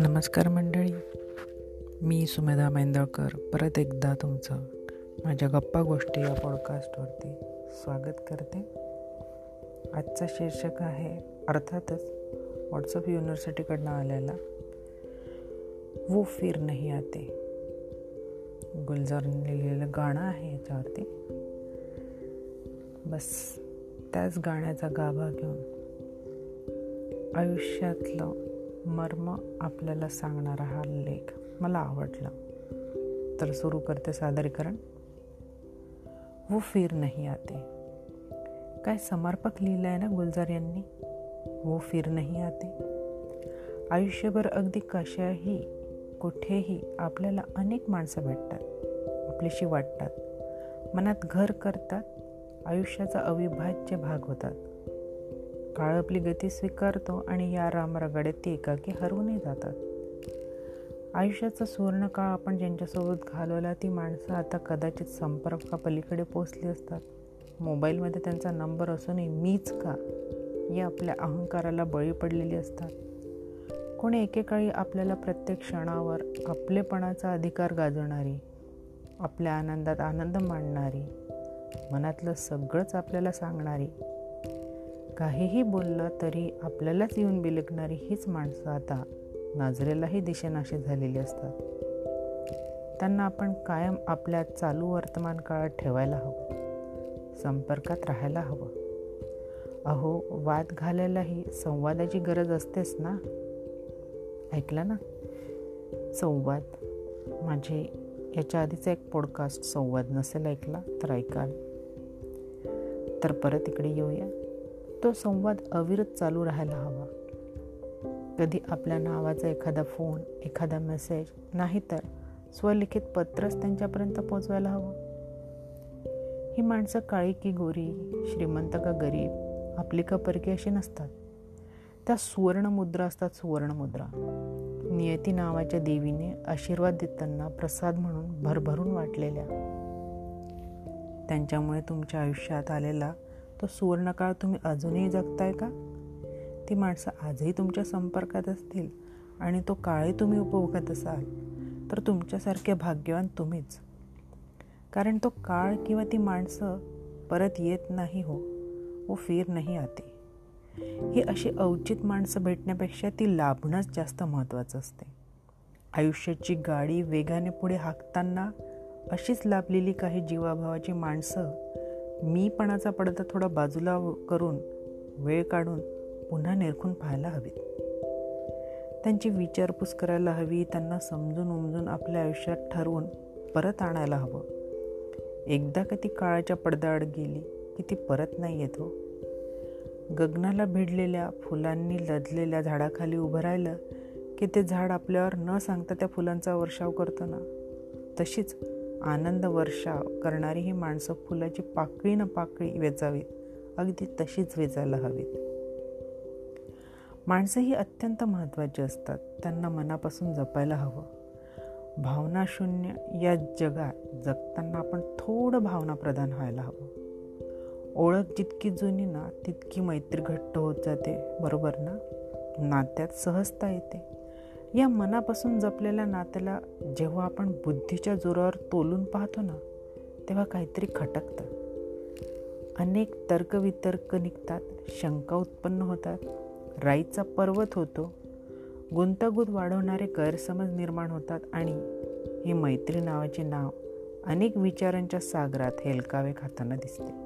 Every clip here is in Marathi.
नमस्कार मंडळी. मी सुमेधा मेंदळकर. परत एकदा तुमचं माझ्या गप्पा गोष्टी या पॉडकास्टवरती स्वागत करते. आजचा शीर्षक आहे अर्थातच व्हॉट्सअप युनिव्हर्सिटीकडनं आलेला वो फिर नाही आते. गुलजारने लिहिलेलं गाणं आहे याच्यावरती. बस. त्याच गाण्याचा गाभा घेऊन आयुष्यातलं मर्म आपल्याला सांगणारा हा लेख मला आवडला. तर सुरू करते सादरीकरण. वो फिर नाही आते. काय समर्पक लिहिलं आहे ना गुलजार यांनी? वो फिर नाही आते. आयुष्यभर अगदी कशाही कुठेही आपल्याला अनेक माणसं भेटतात आपल्याशी वाटतात मनात घर करतात आयुष्याचा अविभाज्य भाग होतात. काळ आपली गती स्वीकारतो आणि या रामरगाड्यात ती एकाकी हरवूनही जातात. आयुष्याचा सुवर्ण काळ आपण ज्यांच्यासोबत घालवला ती माणसं आता कदाचित संपर्कापलीकडे पोचली असतात. मोबाईलमध्ये त्यांचा नंबर असूनही मीच का? या आपल्या अहंकाराला बळी पडलेली असतात. कोणी एकेकाळी आपल्याला प्रत्येक क्षणावर आपलेपणाचा अधिकार गाजवणारी आपल्या आनंदात आनंद मांडणारी मनातलं सगळंच आपल्याला सांगणारी. काहीही बोललं तरी आपल्यालाच येऊन बिलकणारी हीच माणसं आता नाजरेलाही दिशेनाशी झालेली असतात. त्यांना आपण कायम आपल्या चालू वर्तमान काळात ठेवायला हवं. संपर्कात राहायला हवं. अहो वाद घालायलाही संवादाची गरज असतेच ना? ऐकलं ना? संवाद माझे याच्या आधीचा एक पॉडकास्ट संवाद नसेल ऐकला तर ऐकाल तर परत इकडे येऊया. तो संवाद अविरत चालू राहायला हवा. कधी आपल्या नावाचा एखादा फोन एखादा मेसेज नाही तर स्वलिखित पत्रच त्यांच्यापर्यंत पोचवायला हवं. ही माणसं काळी की गोरी श्रीमंत का गरीब आपली का परकी अशी नसतात. त्या सुवर्णमुद्रा असतात सुवर्णमुद्रा नियती नावाच्या देवीने आशीर्वाद देताना प्रसाद म्हणून भरभरून वाटलेल्या. त्यांच्यामुळे तुमच्या आयुष्यात आलेला तो सुवर्णकाळ तुम्ही अजूनही जगताय का? ती माणसं आजही तुमच्या संपर्कात असतील आणि तो काळही तुम्ही उपभोगत असाल तर तुमच्यासारखे भाग्यवान तुम्हीच. कारण तो काळ किंवा ती माणसं परत येत नाही हो व फिर नाही आते. ही अशी अवचित माणसं भेटण्यापेक्षा ती लाभणंच जास्त महत्त्वाचं असते. आयुष्याची गाडी वेगाने पुढे हाकताना अशीच लाभलेली काही जीवाभावाची माणसं मीपणाचा पडदा थोडा बाजूला करून वेळ काढून पुन्हा निरखून पाहायला हवीत. त्यांची विचारपूस करायला हवी त्यांना समजून उमजून आपल्या आयुष्यात ठरवून परत आणायला हवं. एकदा का ती काळाच्या पडद्याआड गेली की ती परत नाही येत हो? गगनाला भिडलेल्या फुलांनी लदलेल्या झाडाखाली उभं राहिलं की ते झाड आपल्यावर न सांगता त्या फुलांचा वर्षाव करतं ना. तशीच आनंद वर्षाव करणारी ही माणसं फुलाची पाकळी न पाकळी वेचावीत. अगदी तशीच वेचायला हवीत. माणसं ही अत्यंत महत्त्वाची असतात. त्यांना मनापासून जपायला हवं. भावनाशून्य या जगात जगताना आपण थोडं भावना प्रदान व्हायला हवं. ओळख जितकी जुनी ना तितकी मैत्री घट्ट होत जाते. बरोबर ना? नात्यात सहजता येते. या मनापासून जपलेल्या नात्याला जेव्हा आपण बुद्धीच्या जोरावर तोलून पाहतो ना तेव्हा काहीतरी खटकतं. अनेक तर्कवितर्क निघतात शंका उत्पन्न होतात राईचा पर्वत होतो गुंतागुंत वाढवणारे गैरसमज निर्माण होतात आणि हे मैत्री नावाचे नाव अनेक विचारांच्या सागरात हेलकावे खाताना दिसते.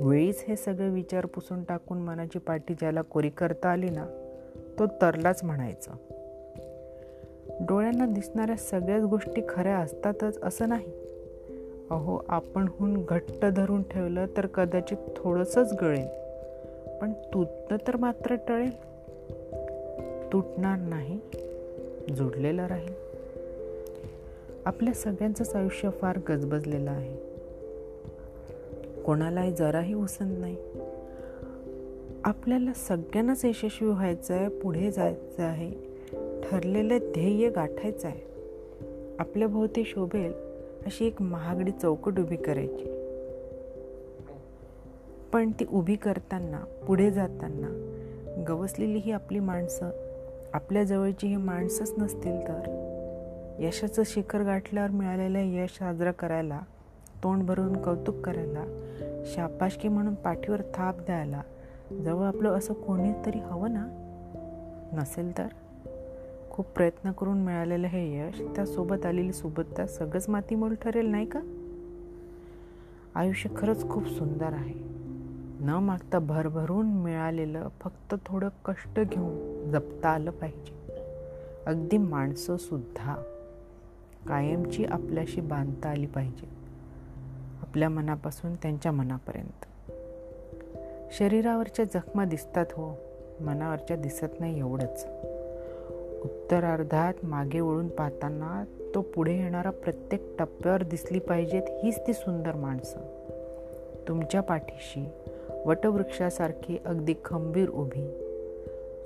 वेळीच हे सगळे विचार पुसून टाकून मनाची पाठी ज्याला कोरी करता आली ना तो तरलाच म्हणायचा. डोळ्यांना दिसणाऱ्या सगळ्याच गोष्टी खऱ्या असतातच असं नाही. अहो आपणहून घट्ट धरून ठेवलं तर कदाचित थोडंसंच गळेल पण तुटणं तर मात्र टळेल. तुटणार नाही जुडलेलं राहील. आपल्या सगळ्यांचंच आयुष्य फार गजबजलेलं आहे. कोणालाही जराही उसंत नाही. आपल्याला सगळ्यांनाच यशस्वी व्हायचं आहे पुढे जायचं आहे ठरलेलं ध्येय गाठायचं आहे. आपल्या भोवती शोभेल अशी एक महागडी चौकट उभी करायची. पण ती उभी करताना पुढे जाताना गवसलेली ही आपली माणसं आपल्याजवळची ही माणसंच नसतील तर यशाचं शिखर गाठल्यावर मिळालेलं यश साजरं करायला तोंड भरून कौतुक करायला शापाशकी म्हणून पाठीवर थाप द्यायला जवळ आपलं असं कोणीतरी हवं ना? नसेल तर? खूप प्रयत्न करून मिळालेलं हे यश त्यासोबत आलेली सुबत्ता सगळंच मातीमोल ठरेल नाही का? आयुष्य खरंच खूप सुंदर आहे. न मागता भरभरून मिळालेलं फक्त थोडं कष्ट घेऊन जपता आलं पाहिजे. अगदी माणसंसुद्धा कायमची आपल्याशी बांधता आली पाहिजे. आपल्या मनापासून त्यांच्या मनापर्यंत. शरीरावरच्या जखमा दिसतात हो मनावरच्या दिसत नाही एवढंच. उत्तरार्धात मागे वळून पाहताना तो पुढे येणारा प्रत्येक टप्प्यावर दिसली पाहिजेत हीच ती सुंदर माणसं. तुमच्या पाठीशी वटवृक्षासारखी अगदी खंबीर उभी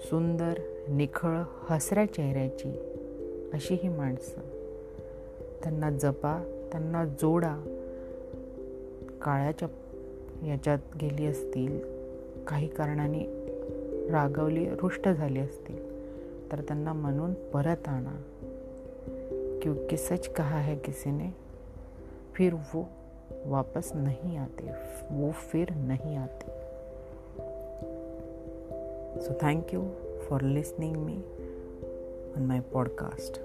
सुंदर निखळ हसऱ्या चेहऱ्याची अशी ही माणसं. त्यांना जपा त्यांना जोडा काळाच्या याच्यात गेली असतील काही कारणाने रागवली रुष्ट झाली असतील तर त्यांना म्हणून परत आणा. क्योंकि सच कहा है किसी ने? फिर वो वापस नहीं आते वो फिर नहीं आते. So thank you for listening me on my podcast